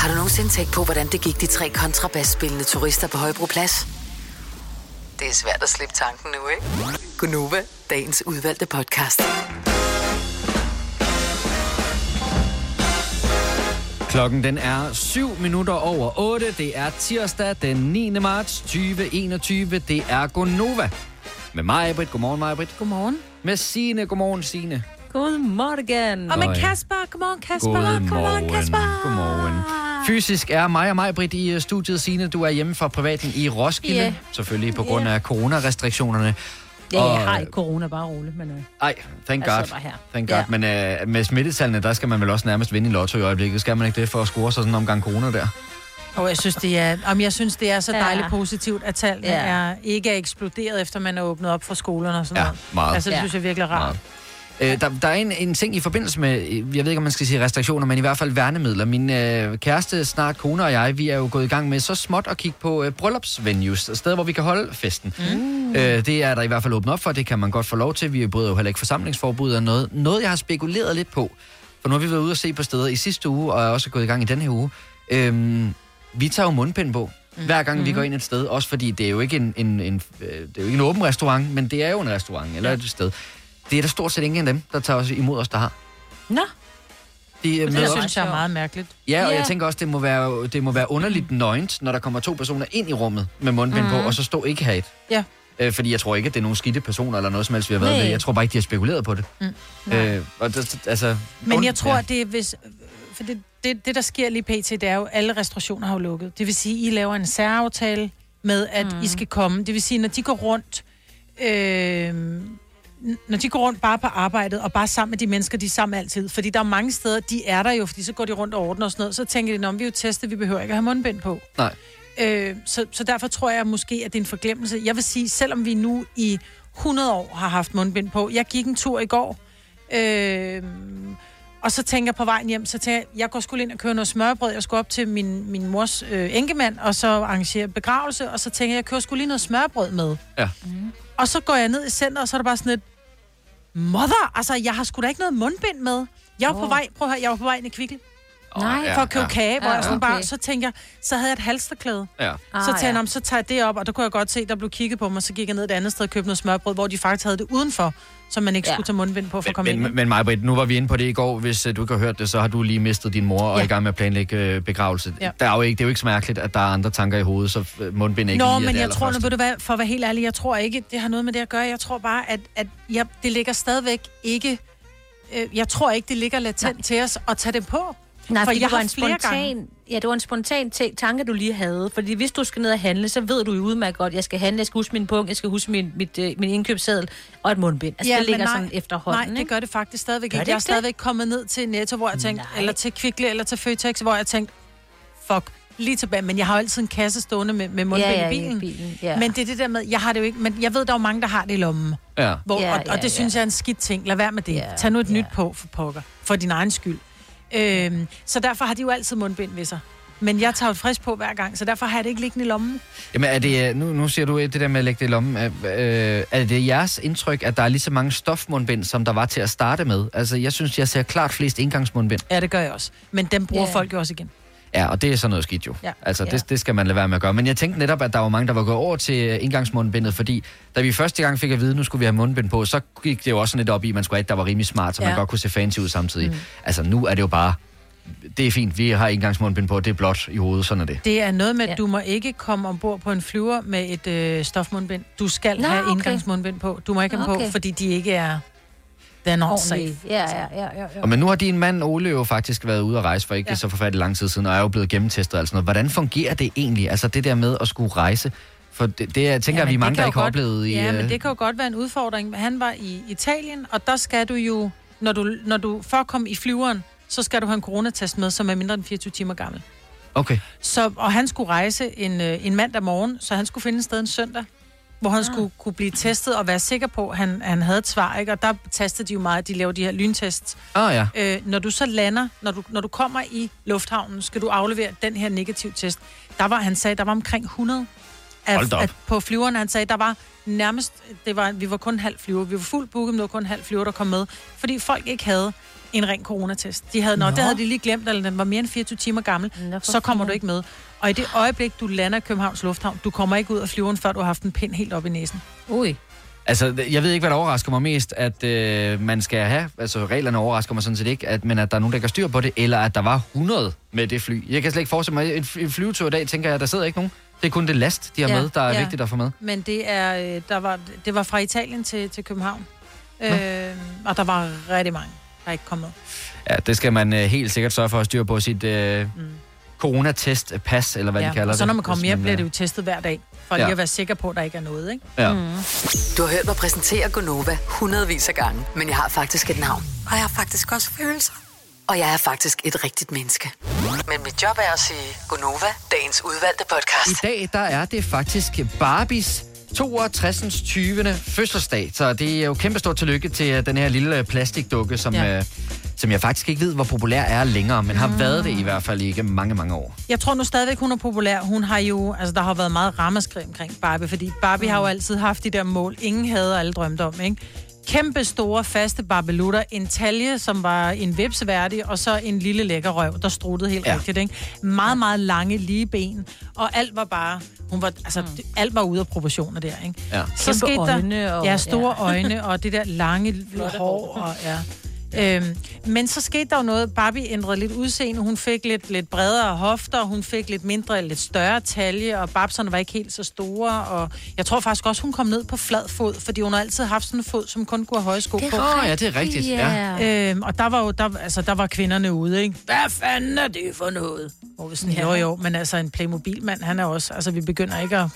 D: Har du nogensinde tænkt på, hvordan det gik de tre kontrabasspillende turister på Højbroplads? Det er svært at slippe tanken nu, ikke? Gunova, dagens udvalgte podcast.
A: Klokken den er 7 minutter over 8. Det er tirsdag den 9. marts 2021. Det er Gonova. Med mig, Britt. Godmorgen, mig, Britt.
B: Godmorgen.
A: Med Signe. Godmorgen, Signe.
B: Godmorgen.
C: Og med. Kasper. Godmorgen, Kasper. Godmorgen, Kasper.
A: Godmorgen. Fysisk er mig og mig, Britt, i øh, studiet. Signe, du er hjemme fra privaten i Roskilde.
B: Ja.
A: Selvfølgelig på grund af coronarestriktionerne.
B: Ja,
A: Og-
B: jeg har ikke corona, bare roligt, men... Øh,
A: Ej, thank God.
B: her.
A: Thank
B: Ja.
A: God. Men øh, med smittetallene, der skal man vel også nærmest vinde i lotto i øjeblikket. Skal man ikke det for at score sig sådan en omgang corona der?
C: Og jeg synes, det er, om jeg synes, det er så
B: Ja.
C: dejligt positivt, at tallene
B: Ja.
C: er, ikke er eksploderet, efter man er åbnet op for skolerne og sådan
A: Ja,
C: noget.
A: meget.
C: Altså, det
B: Ja.
C: synes jeg virkelig er rart.
A: Meget. Øh, der, der er en, en ting i forbindelse med, øh, jeg ved ikke, om man skal sige restriktioner, men i hvert fald værnemidler. Min øh, kæreste, snart kone og jeg, vi er jo gået i gang med så småt at kigge på øh, bryllupsvenues, steder, hvor vi kan holde festen. Mm. Øh, det er der i hvert fald åbnet op for, det kan man godt få lov til. Vi bryder jo heller ikke forsamlingsforbud og noget. Noget, jeg har spekuleret lidt på, for nu har vi været ude og se på steder i sidste uge, og er også gået i gang i den her uge. Øhm, vi tager jo mundbind på, hver gang vi går ind et sted, også fordi det er jo ikke en, en, en, øh, det er jo ikke en åben restaurant, men det er jo en restaurant eller et sted. Det er der stort set ingen af dem, der tager os imod os, der har.
B: Nå,
A: De øh,
C: Det synes jeg er meget mærkeligt.
A: Ja, og
B: Ja.
A: jeg tænker også, det må være, det må være underligt nøgent, når der kommer to personer ind i rummet med mundbind mm. på, og så stå ikke have et.
C: Ja.
A: Øh, fordi jeg tror ikke, at det er nogle skidte personer eller noget som helst, vi har været
B: Nej.
A: med. Jeg tror bare ikke, de har spekuleret på det.
C: Mm.
A: Øh, og det, altså,
C: Men jeg tror,
A: ja.
C: at det er hvis... For det, det, det, der sker lige pt, det er jo, alle restaurationer har jo lukket. Det vil sige, I laver en særaftale med, at mm. I skal komme. Det vil sige, når de går rundt, øh, når de går rundt bare på arbejdet, og bare sammen med de mennesker, de er sammen altid. Fordi der er mange steder, de er der jo, fordi så går de rundt og ordner og sådan noget. Så tænker de, "Nå, men vi er jo testet, vi behøver ikke at have mundbind på.
A: Nej.
C: Øh, så, så derfor tror jeg måske, at det er en forglemmelse. Jeg vil sige, selvom vi nu i 100 år har haft mundbind på. Jeg gik en tur i går, øh, og så tænker jeg på vejen hjem, så tænker jeg, jeg går skulle ind og købe noget smørbrød. Jeg skulle op til min, min mors øh, enkemand, og så arrangere begravelse, og så tænker jeg, jeg kører skulle lige noget smørbrød med.
A: Ja.
C: Og så går jeg ned i center, og så er der bare sådan et, mother, altså jeg har sgu da ikke noget mundbind med. Jeg var oh. på vej, prøv at høre, jeg var på vej ind i
B: Nej.
C: For at købe
A: ja.
C: kage, hvor
B: Ja,
C: jeg sådan bare,
B: okay.
C: så tænker jeg, så havde jeg et halsterklæde.
A: Ja.
C: Ah,
B: Ah,
C: så tænkte jeg,
B: ja.
C: "Nå, så tager jeg det op, og der kunne jeg godt se, der blev kigget på mig, så gik jeg ned et andet sted og købte noget smørbrød, hvor de faktisk havde det udenfor, så man ikke
B: Ja.
C: skulle tage mundbind på for at komme
A: Men,
C: ind.
A: men, men Majbrit, nu var vi inde på det i går. Hvis uh, du ikke har hørt det, så har du lige mistet din mor og er
C: Ja.
A: i gang med at planlægge uh, begravelse.
C: Ja.
A: Der er jo ikke, det er jo ikke så mærkeligt, at der er andre tanker i hovedet, så uh, mundbind ikke
C: Nå,
A: lige er
C: men
A: det
C: jeg tror, nu ved du hvad, for at være helt ærlig, jeg tror ikke, det har noget med det at gøre. Jeg tror bare, at, at jeg, det ligger stadigvæk ikke... Øh, jeg tror ikke, det ligger latent Nej. til os at tage det på.
B: Nej,
C: For
B: fordi
C: jeg
B: det var
C: har
B: en
C: gange-
B: spontan, ja, det var en spontan tanke, du lige havde. Fordi hvis du skal ned og handle, så ved du jo udmærket godt, jeg skal handle, jeg skal huske min punkt, jeg skal huske min, mit, øh, min indkøbsseddel og et mundbind. Altså, ja, det ligger
C: nej,
B: sådan efterhånden,
C: Nej, det gør det faktisk stadigvæk
B: Gør
C: ikke. Jeg er
B: ikke
C: stadigvæk kommet ned til Netto, hvor jeg tænkte,
B: Nej.
C: eller til Kvickly, eller til Føtex, hvor jeg tænkte, fuck, lige tilbage. Men jeg har jo altid en kasse stående med, med mundbind
B: Ja, ja,
C: i
B: i
C: bilen.
B: bilen, ja.
C: Men det er det der med, jeg har det jo ikke, men jeg ved, der er jo mange, der har det i lommen.
A: Ja.
C: Hvor,
B: Ja,
C: og, og
B: ja,
C: det
B: ja.
C: synes jeg er en skidt ting. Lad være med det.
B: Ja,
C: Tag nu et
B: ja.
C: nyt på for pokker. For din egen skyld. Øhm, så derfor har de jo altid mundbind ved sig. Men jeg tager jo frisk på hver gang, så derfor har jeg det ikke liggende i lommen.
A: Jamen er det, øh, nu, nu siger du det der med at lægge det i lommen. Øh, øh, er det jeres indtryk, at der er lige så mange stofmundbind, som der var til at starte med? Altså, jeg synes, jeg ser klart flest indgangsmundbind.
C: Ja, det gør jeg også. Men dem bruger
B: Ja.
C: folk jo også igen.
A: Ja, og det er sådan noget skidt jo.
C: Ja.
A: Altså,
B: Ja.
A: det, det skal man lade være med at gøre. Men jeg tænkte netop, at der var mange, der var gået over til indgangsmundbindet, fordi da vi første gang fik at vide, at nu skulle vi have mundbind på, så gik det jo også sådan lidt op i, at man skulle have et, der var rimelig smart, så ja. man godt kunne se fancy ud samtidig. Mm. Altså, nu er det jo bare, det er fint, vi har indgangsmundbind på, det er blåt i hovedet, sådan er det.
C: Det er noget med, at
B: Ja.
C: du må ikke komme ombord på en flyver med et øh, stofmundbind. Du skal
B: Nå,
C: have
B: okay.
C: indgangsmundbind på. Du må ikke have
B: Okay.
C: på, fordi de ikke er... They're not safe.
B: Ordentligt. Ja, ja, ja, ja, ja.
A: Og men nu har din mand Ole jo faktisk været ude at rejse for ikke ja.
C: Ja.
A: så forfærdelig lang tid siden, og er jo blevet gennemtestet og sådan noget. Hvordan fungerer det egentlig? Altså det der med at skulle rejse? For det, det jeg tænker jeg,
C: men
A: vi er mange, der ikke har
C: godt-
A: oplevet i...
C: Ja, men
A: øh,
C: det kan jo godt være en udfordring. Han var i Italien, og der skal du jo... Når du, når du for at komme i flyveren, så skal du have en coronatest med, som er mindre end 24 timer gammel.
A: Okay.
C: Så, og han skulle rejse en, øh, en mandag morgen, så han skulle finde et sted en søndag, hvor han ah. skulle kunne blive testet og være sikker på, at han, han havde et svar. Ikke? Og der testede de jo meget, de laver de her lyntests.
A: Ah ja.
C: Øh, når du så lander, når du, når du kommer i lufthavnen, skal du aflevere den her negativ test. Der var, han sagde, der var omkring 100 af, af, på flyverne. Han sagde, der var nærmest, det var, vi var kun halv flyver. Vi var fuldt booket, men det var kun halv flyver, der kom med. Fordi folk ikke havde en ren coronatest. De havde, nå,
B: Nå.
C: det havde de lige glemt, eller den var mere end 24 timer gammel.
B: Nå,
C: så kommer du ikke med. Og i det øjeblik, du lander i Københavns Lufthavn, du kommer ikke ud af flyveren, før du har haft en pind helt op i næsen.
B: Ui.
A: Altså, jeg ved ikke, hvad der overrasker mig mest, at øh, man skal have, altså reglerne overrasker mig sådan set ikke, at, men at der er nogen, der har styr på det, eller at der var 100 med det fly. Jeg kan slet ikke forestille mig, en, fly- en flyvetur i dag, tænker jeg, der sidder ikke nogen. Det er kun det last, de har
C: Ja,
A: med, der er
C: ja.
A: vigtigt at få med.
C: Men det, er, øh, der var, det var fra Italien til, til København. Øh, og der var rigtig mange, der ikke kom med.
A: Ja, det skal man øh, helt sikkert sørge for at styre på sit øh, mm. coronatest-pas, eller hvad de kalder
C: og
A: det.
C: så når man kommer hjem, bliver
A: øh,
C: det jo testet hver dag. For
A: Ja.
C: lige at være sikker på, at der ikke er noget, ikke?
A: Ja.
C: Mm.
D: Du har hørt mig præsentere Gonova hundredvis af gange, men jeg har faktisk et navn. Og jeg har faktisk også følelser. Og jeg er faktisk et rigtigt menneske. Men mit job er at sige Gonova, dagens udvalgte podcast.
A: I dag, der er det faktisk Barbies 62. 20. fødselsdag. Så det er jo kæmpe stort tillykke til øh, den her lille øh, plastikdukke, som, ja. Øh, som jeg faktisk ikke ved, hvor populær er længere, men har mm. været det i hvert fald igennem mange, mange år.
C: Jeg tror nu stadigvæk, hun er populær. Hun har jo, altså der har været meget ramaskrig omkring Barbie, fordi Barbie mm. har jo altid haft de der mål, ingen havde og alle drømte om, ikke? Kæmpe store, faste barbelutter, en talje, som var en vipseværdig, og så en lille lækker røv, der struttede helt
A: Ja.
C: rigtigt, ikke? Meget, meget lange, lige ben, og alt var bare, hun var, altså, mm. alt var ude af proportioner der, ikke?
A: Ja.
C: Så
B: Kæmpe
C: skete der,
B: øjne og-
C: ja, store
B: ja.
C: øjne, og det der lange hår, og ja. Øhm, men så skete der jo noget. Barbie ændrede lidt udseende. Hun fik lidt, lidt bredere hofter, hun fik lidt mindre, lidt større talje, og babserne var ikke helt så store. Og jeg tror faktisk også, hun kom ned på flad fod, fordi hun har altid haft sådan en fod, som kun kunne have høje sko på.
A: Åh, ja, det er rigtigt. Ja.
C: Øhm, og der var jo der, altså, der var kvinderne ude, ikke? Hvad fanden er det for noget? Oh, sådan, jo, jo, men altså en Playmobil-mand, han er også... Altså, vi begynder ikke at,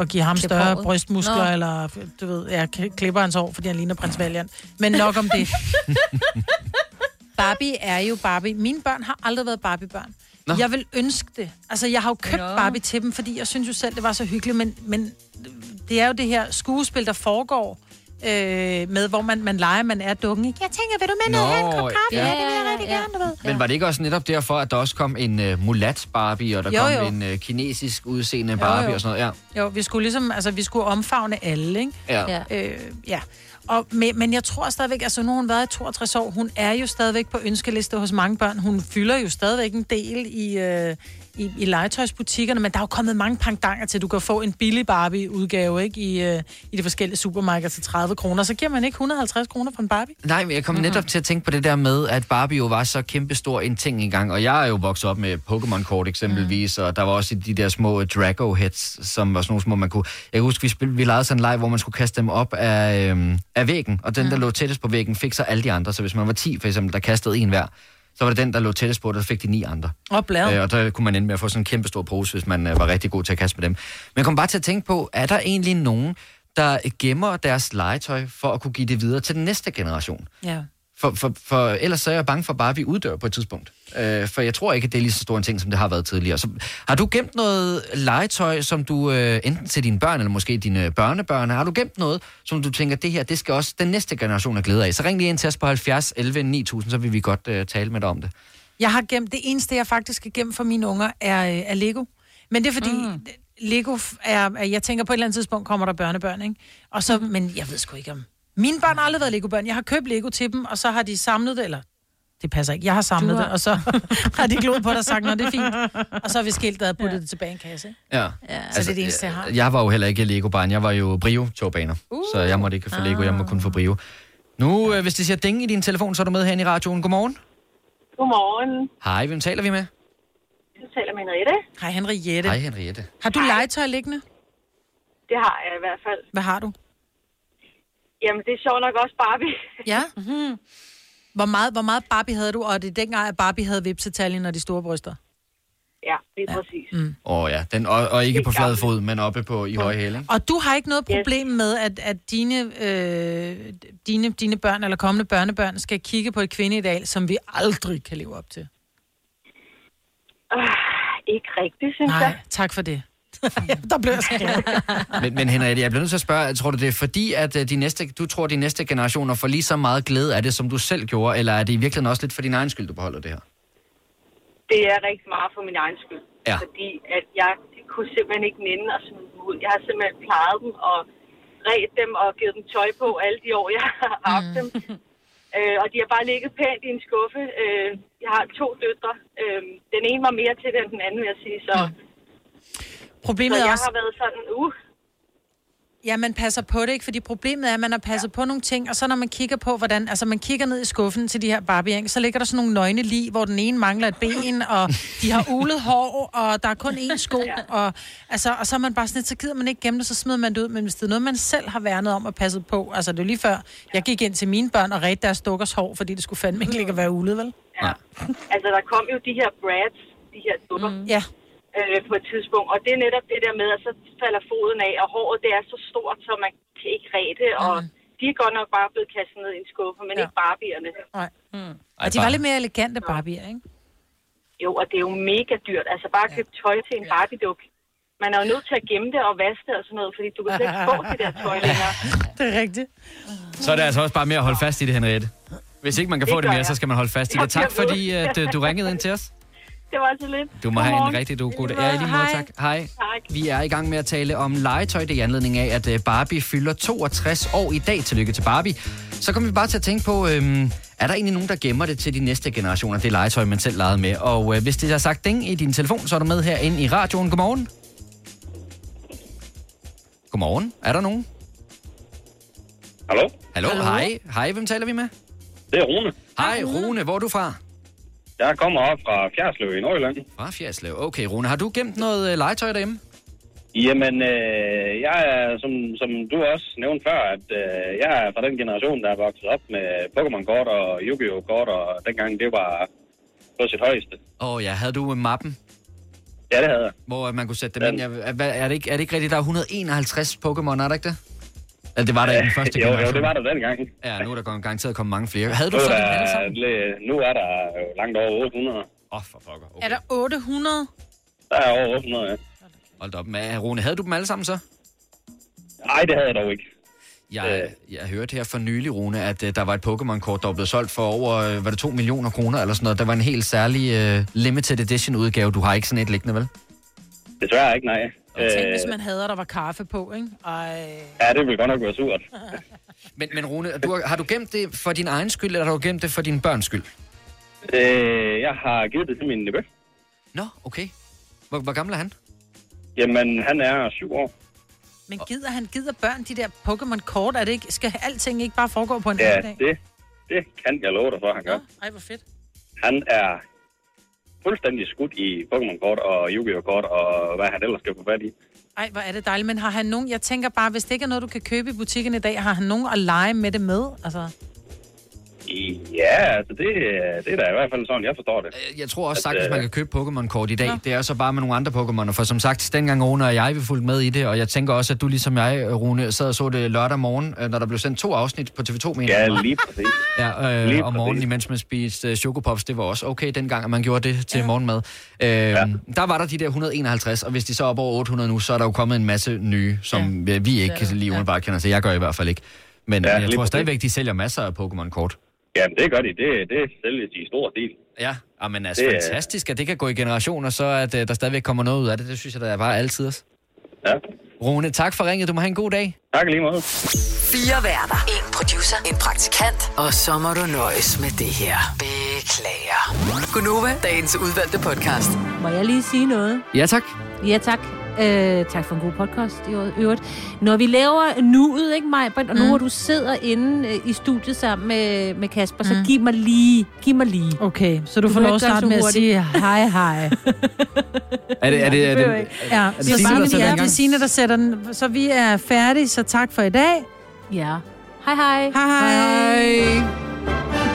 C: at give ham
B: Klip
C: større
B: håret.
C: brystmuskler,
B: Nå.
C: eller du ved, jeg klipper hans hår, fordi han ligner prins Valiant. Men nok om det. Barbie er jo Barbie. Mine børn har aldrig været Barbie-børn.
A: Nå.
C: Jeg vil ønske det. Altså, jeg har jo købt
B: Nå.
C: Barbie til dem, fordi jeg synes jo selv, det var så hyggeligt, men, men det er jo det her skuespil, der foregår øh, med, hvor man, man leger, man er dukken. Jeg tænker, vil du med ned have en kop kaffe?
A: ja.
C: Ja, det vil jeg rigtig
B: Ja,
C: gerne, du ved.
A: Men var det ikke også netop derfor, at der også kom en uh, mulat Barbie, og der
C: Jo,
A: kom
C: jo.
A: en uh, kinesisk udseende Barbie
C: jo.
A: og sådan noget? Ja.
C: Jo, vi skulle ligesom, altså, vi skulle omfavne alle, ikke?
A: ja.
B: Ja.
C: Øh, ja. Og, men, men jeg tror stadigvæk, altså nu har hun været i 62 år, hun er jo stadigvæk på ønskeliste hos mange børn. Hun fylder jo stadigvæk en del i, øh, i, i legetøjsbutikkerne, men der er jo kommet mange pangdanger til, at du kan få en billig Barbie-udgave ikke? I, øh, i de forskellige supermarkeder til 30 kroner. Så giver man ikke 150 kroner for en Barbie.
A: Nej, men jeg kom netop til at tænke på det der med, at Barbie jo var så kæmpestor en ting engang. Og jeg er jo vokset op med Pokémon-kort eksempelvis, og der var også de der små Drago-heads, som var sådan nogle små, man kunne... Jeg kan huske, vi, spil, vi legede sådan en leg, hvor man skulle kaste dem op af, øhm, af væggen, og den, der lå tættest på væggen, fik så alle de andre. Så hvis man var 10, for eksempel, der kastede en hver, så var det den, der lå tættest på, der fik de ni andre.
C: Og blad.
A: Øh, og der kunne man ende med at få sådan en kæmpe stor pose, hvis man øh, var rigtig god til at kaste med dem. Men jeg kom bare til at tænke på, er der egentlig nogen, der gemmer deres legetøj for at kunne give det videre til den næste generation?
C: Ja.
A: For, for, for ellers så er jeg bange for, at Barbie uddør på et tidspunkt. Øh, for jeg tror ikke, at det er lige så stor en ting, som det har været tidligere. Så, har du gemt noget legetøj, som du øh, enten til dine børn, eller måske dine børnebørn, har du gemt noget, som du tænker, det her, det skal også den næste generation have glæde af? Så ring lige ind til os på 70 11 9000, så vil vi godt øh, tale med dig om det.
C: Jeg har gemt, det eneste, jeg faktisk har gemt for mine unger, er, øh, er Lego. Men det er fordi, mm. Lego er, er, jeg tænker på et eller andet tidspunkt kommer der børnebørn, ikke? Og så, mm. men jeg ved sgu ikke om... Mine børn har aldrig været Lego-børn. Jeg har købt Lego til dem, og så har de samlet det, eller det passer ikke. Jeg har samlet
B: Du har-
C: det, og så har de gloet på det og sagt, at det er fint. Og så har vi skilt og puttet ja. det tilbage i en kasse. ikke?
A: Ja.
B: Ja.
C: Så det er det eneste, jeg har.
A: Jeg var jo heller ikke Lego-barn, jeg var jo Brio-togbaner. Uh. Så jeg måtte ikke få Lego, jeg må kun få Brio. Nu, øh, hvis det siger ding i din telefon, så er du med herinde i radioen. Godmorgen.
G: Godmorgen.
A: Hej, hvem taler vi med?
G: Du taler med Henriette.
C: Hej Henriette.
A: Hej, Henriette.
C: Har du legetøj liggende?
G: Det har jeg i hvert fald.
C: Hvad har du?
G: Jamen, det er sjovt nok også Barbie.
C: Ja. Mm-hmm. Hvor, meget, hvor meget Barbie havde du? Og det er dengang, at Barbie havde vipsetaljen og de store bryster.
G: Ja, det er ja. præcis. Mm.
A: Åh oh, ja, den, og, og ikke
G: er
A: på flad fod, men oppe på i høje hæle.
C: Og du har ikke noget
G: Yes.
C: problem med, at, at dine, øh, dine, dine børn eller kommende børnebørn skal kigge på et kvindeideal, som vi aldrig kan leve op til.
G: Uh, ikke rigtigt, synes
C: Nej,
G: jeg.
C: tak for det. Der blev jeg så glad.
A: Men, men Henriette, jeg bliver nødt til at spørge, tror du det er fordi, at øh, de næste, du tror, de næste generationer får lige så meget glæde af det, som du selv gjorde, eller er det i virkeligheden også lidt for din egen skyld, du beholder det her?
G: Det er rigtig meget for min egen skyld.
A: Ja.
G: Fordi at jeg kunne simpelthen ikke nænde at smide dem ud. Jeg har simpelthen plejet dem og ret dem og givet dem tøj på alle de år, jeg har haft dem. Øh, og de har bare ligget pænt i en skuffe. Øh, jeg har to døtre. Øh, den ene var mere til det end den anden, vil jeg sige. Så, så
C: Problemet er
G: jeg
C: også,
G: har været sådan, uh,
C: ja, man passer på det ikke, fordi problemet er, at man har passet på nogle ting, og så når man kigger på, hvordan, altså man kigger ned i skuffen til de her Barbie, ikke, så ligger der sådan nogle nøgne lige, hvor den ene mangler et ben, og de har ulet hår, og der er kun én sko, og, altså, og så er man bare sådan lidt, så gider man ikke gemme det, så smider man det ud, men hvis det er noget, man selv har værnet om og passet på, altså det er lige før, jeg gik ind til mine børn og redte deres dukkers hår, fordi det skulle fandme ikke ligge at være ulet, vel?
G: ja. altså der kom jo de her brads, de her dukker. Mm.
C: Ja,
G: øh, på et tidspunkt. Og det er netop det der med, at så falder foden af, og håret det er så stort, så man kan ikke ræde, og de er godt nok bare blevet kastet ned i en skuffe, men
C: Ja.
G: ikke barbierne.
C: nej.
A: Ej,
C: Og de var lidt mere elegante Barbie, ikke?
G: Jo, og det er jo mega dyrt. Altså bare købe tøj til en Barbie-duk. Man er jo nødt til at gemme det og vaske det og sådan noget, fordi du kan slet ikke få det der tøj længere.
C: Det er rigtigt.
A: Så er det altså også bare med at holde fast i det, Henriette. Hvis ikke man kan
G: Det
A: få det mere,
G: jeg.
A: så skal man holde fast i det. Tak fordi, at øh, du ringede ind til os.
G: Det var så lidt.
A: Du må have en
G: Godmorgen.
A: rigtig du god dag. Ja, lige måde,
C: Hej.
A: tak. Hej.
G: Tak.
A: Vi er i gang med at tale om legetøj. Det er i anledning af, at øh, Barbie fylder 62 år i dag. Tillykke til Barbie. Så kommer vi bare til at tænke på, øhm, er der egentlig nogen, der gemmer det til de næste generationer, det legetøj, man selv legede med? Og øh, hvis det har sagt ding i din telefon, så er du med herinde i radioen. Godmorgen. Godmorgen. Er der nogen?
K: Hallo?
A: Hallo, Hallo. hej. Hej, hvem taler vi med?
K: Det er Rune.
A: Hej, Rune. Hvor er du fra?
K: Jeg kommer op fra Fjersløv i Nordjylland.
A: Fra Fjerslev. Okay, Rune. Har du gemt noget øh, legetøj derhjemme?
K: Jamen, øh, jeg er, som, som du også nævnte før, at øh, jeg er fra den generation, der er vokset op med Pokémon-kort og Yu-Gi-Oh! kort, og dengang det var på sit højeste.
A: Åh oh, ja, havde du øh, mappen?
K: Ja, det havde jeg.
A: Hvor øh, man kunne sætte dem ind. Jeg, hvad, er, det ikke, er det ikke rigtigt, der er 151 Pokémon, er der ikke det? Eller det var der i den første
K: jo,
A: generation.
K: jo, det var der dengang.
A: Ja, nu er der gar- garanteret kommet mange flere. Havde du så dem alle sammen?
K: nu er der jo langt over 800.
A: Åh, oh, for fucker.
C: Er der 800?
K: Der er over 800, ja.
A: Hold op. Men, Rune, havde du dem alle sammen så?
K: Nej, det havde jeg dog ikke.
A: Jeg, jeg hørte her for nylig, Rune, at uh, der var et Pokémon-kort, der var blevet solgt for over, uh, var det 2 millioner kroner eller sådan noget. Der var en helt særlig uh, limited edition udgave. Du har ikke sådan et liggende, vel?
K: Desværre ikke, nej.
C: Tænk,
K: Øh,
C: hvis man havde, og der var kaffe på, ikke? Ej.
K: Ja, det ville godt nok være surt.
A: Men, men Rune, du, har- har du gemt det for din egen skyld, eller har du gemt det for din børns skyld?
K: Øh, jeg har givet det til min nevø.
A: Nå, okay. Hvor, hvor gammel er han?
K: Jamen, han er syv år.
C: Men gider han gider børn de der Pokémon-kort? Er det ikke, skal alting ikke bare foregå på en
K: Ja,
C: dag?
K: det, det kan jeg love dig for, han gør.
C: Ej, hvor fedt.
K: Han er fuldstændig skudt i Pokémon-kort og Yu-Gi-Oh-kort og hvad han ellers skal få fat i.
C: Ej, hvor er det dejligt. Men har han nogen... Jeg tænker bare, hvis det ikke er noget, du kan købe i butikken i dag, har han nogen at lege med det med? Altså,
K: Ja, altså det, det er da i hvert fald sådan, jeg forstår det.
A: Jeg tror også
K: At,
A: sagtens,
K: øh,
A: man kan købe Pokémon-kort i dag. Det er så bare med nogle andre Pokémoner. For som sagt, dengang Rune og jeg, vi fulgte med i det, og jeg tænker også, at du ligesom jeg, Rune, sad og så det lørdag morgen, øh, når der blev sendt to afsnit på TV2, mener
K: Ja, lige præcis.
A: Ja, øh,
K: Lige
A: om
K: præcis.
A: morgenen, imens man spiste øh, chokopops, det var også okay dengang, at man gjorde det til ja. morgenmad. Øh, ja. Der var der de der 151, og hvis de så er op over 800 nu, så er der jo kommet en masse nye, som ja. vi ikke
K: Ja.
A: lige umiddelbart kender til. Jeg gør i hvert fald ikke. Men
K: Ja,
A: ja, jeg tror
K: præcis.
A: stadigvæk, de sælger masser af Pokémon-kort.
K: Jamen, det gør de. Det, det sælges i stor stil.
A: Ja, ah, men altså
K: Det er-
A: fantastisk, at det kan gå i generationer, så at uh, der stadigvæk kommer noget ud af det. Det synes jeg, der er bare altid.
K: Ja.
A: Rune, tak for ringet. Du må have en god dag.
K: Tak lige måde.
D: Fire værter. En producer. En praktikant. Og så må du nøjes med det her. Beklager. Gunova, dagens udvalgte podcast.
B: Må jeg lige sige noget?
A: Ja, tak.
B: Ja, tak. Øh, tak for en god podcast i øvrigt. Når vi laver nuet, ikke mig, og nu
C: Mm.
B: hvor du sidder inde øh, i studiet sammen med, med Kasper, så giv mig lige, giv mig lige.
C: Okay, så du, får
B: behøver
C: lov at starte med at sige hej hej.
A: Er det, er det, er det.
C: Ja,
A: er det
C: så
A: Signe, der sætter
C: ja,
A: den
C: det er? Signe, der sætter den. Så vi er færdige, så tak for i dag.
B: Ja. Hej hej.
C: Hej hej.
A: Hej.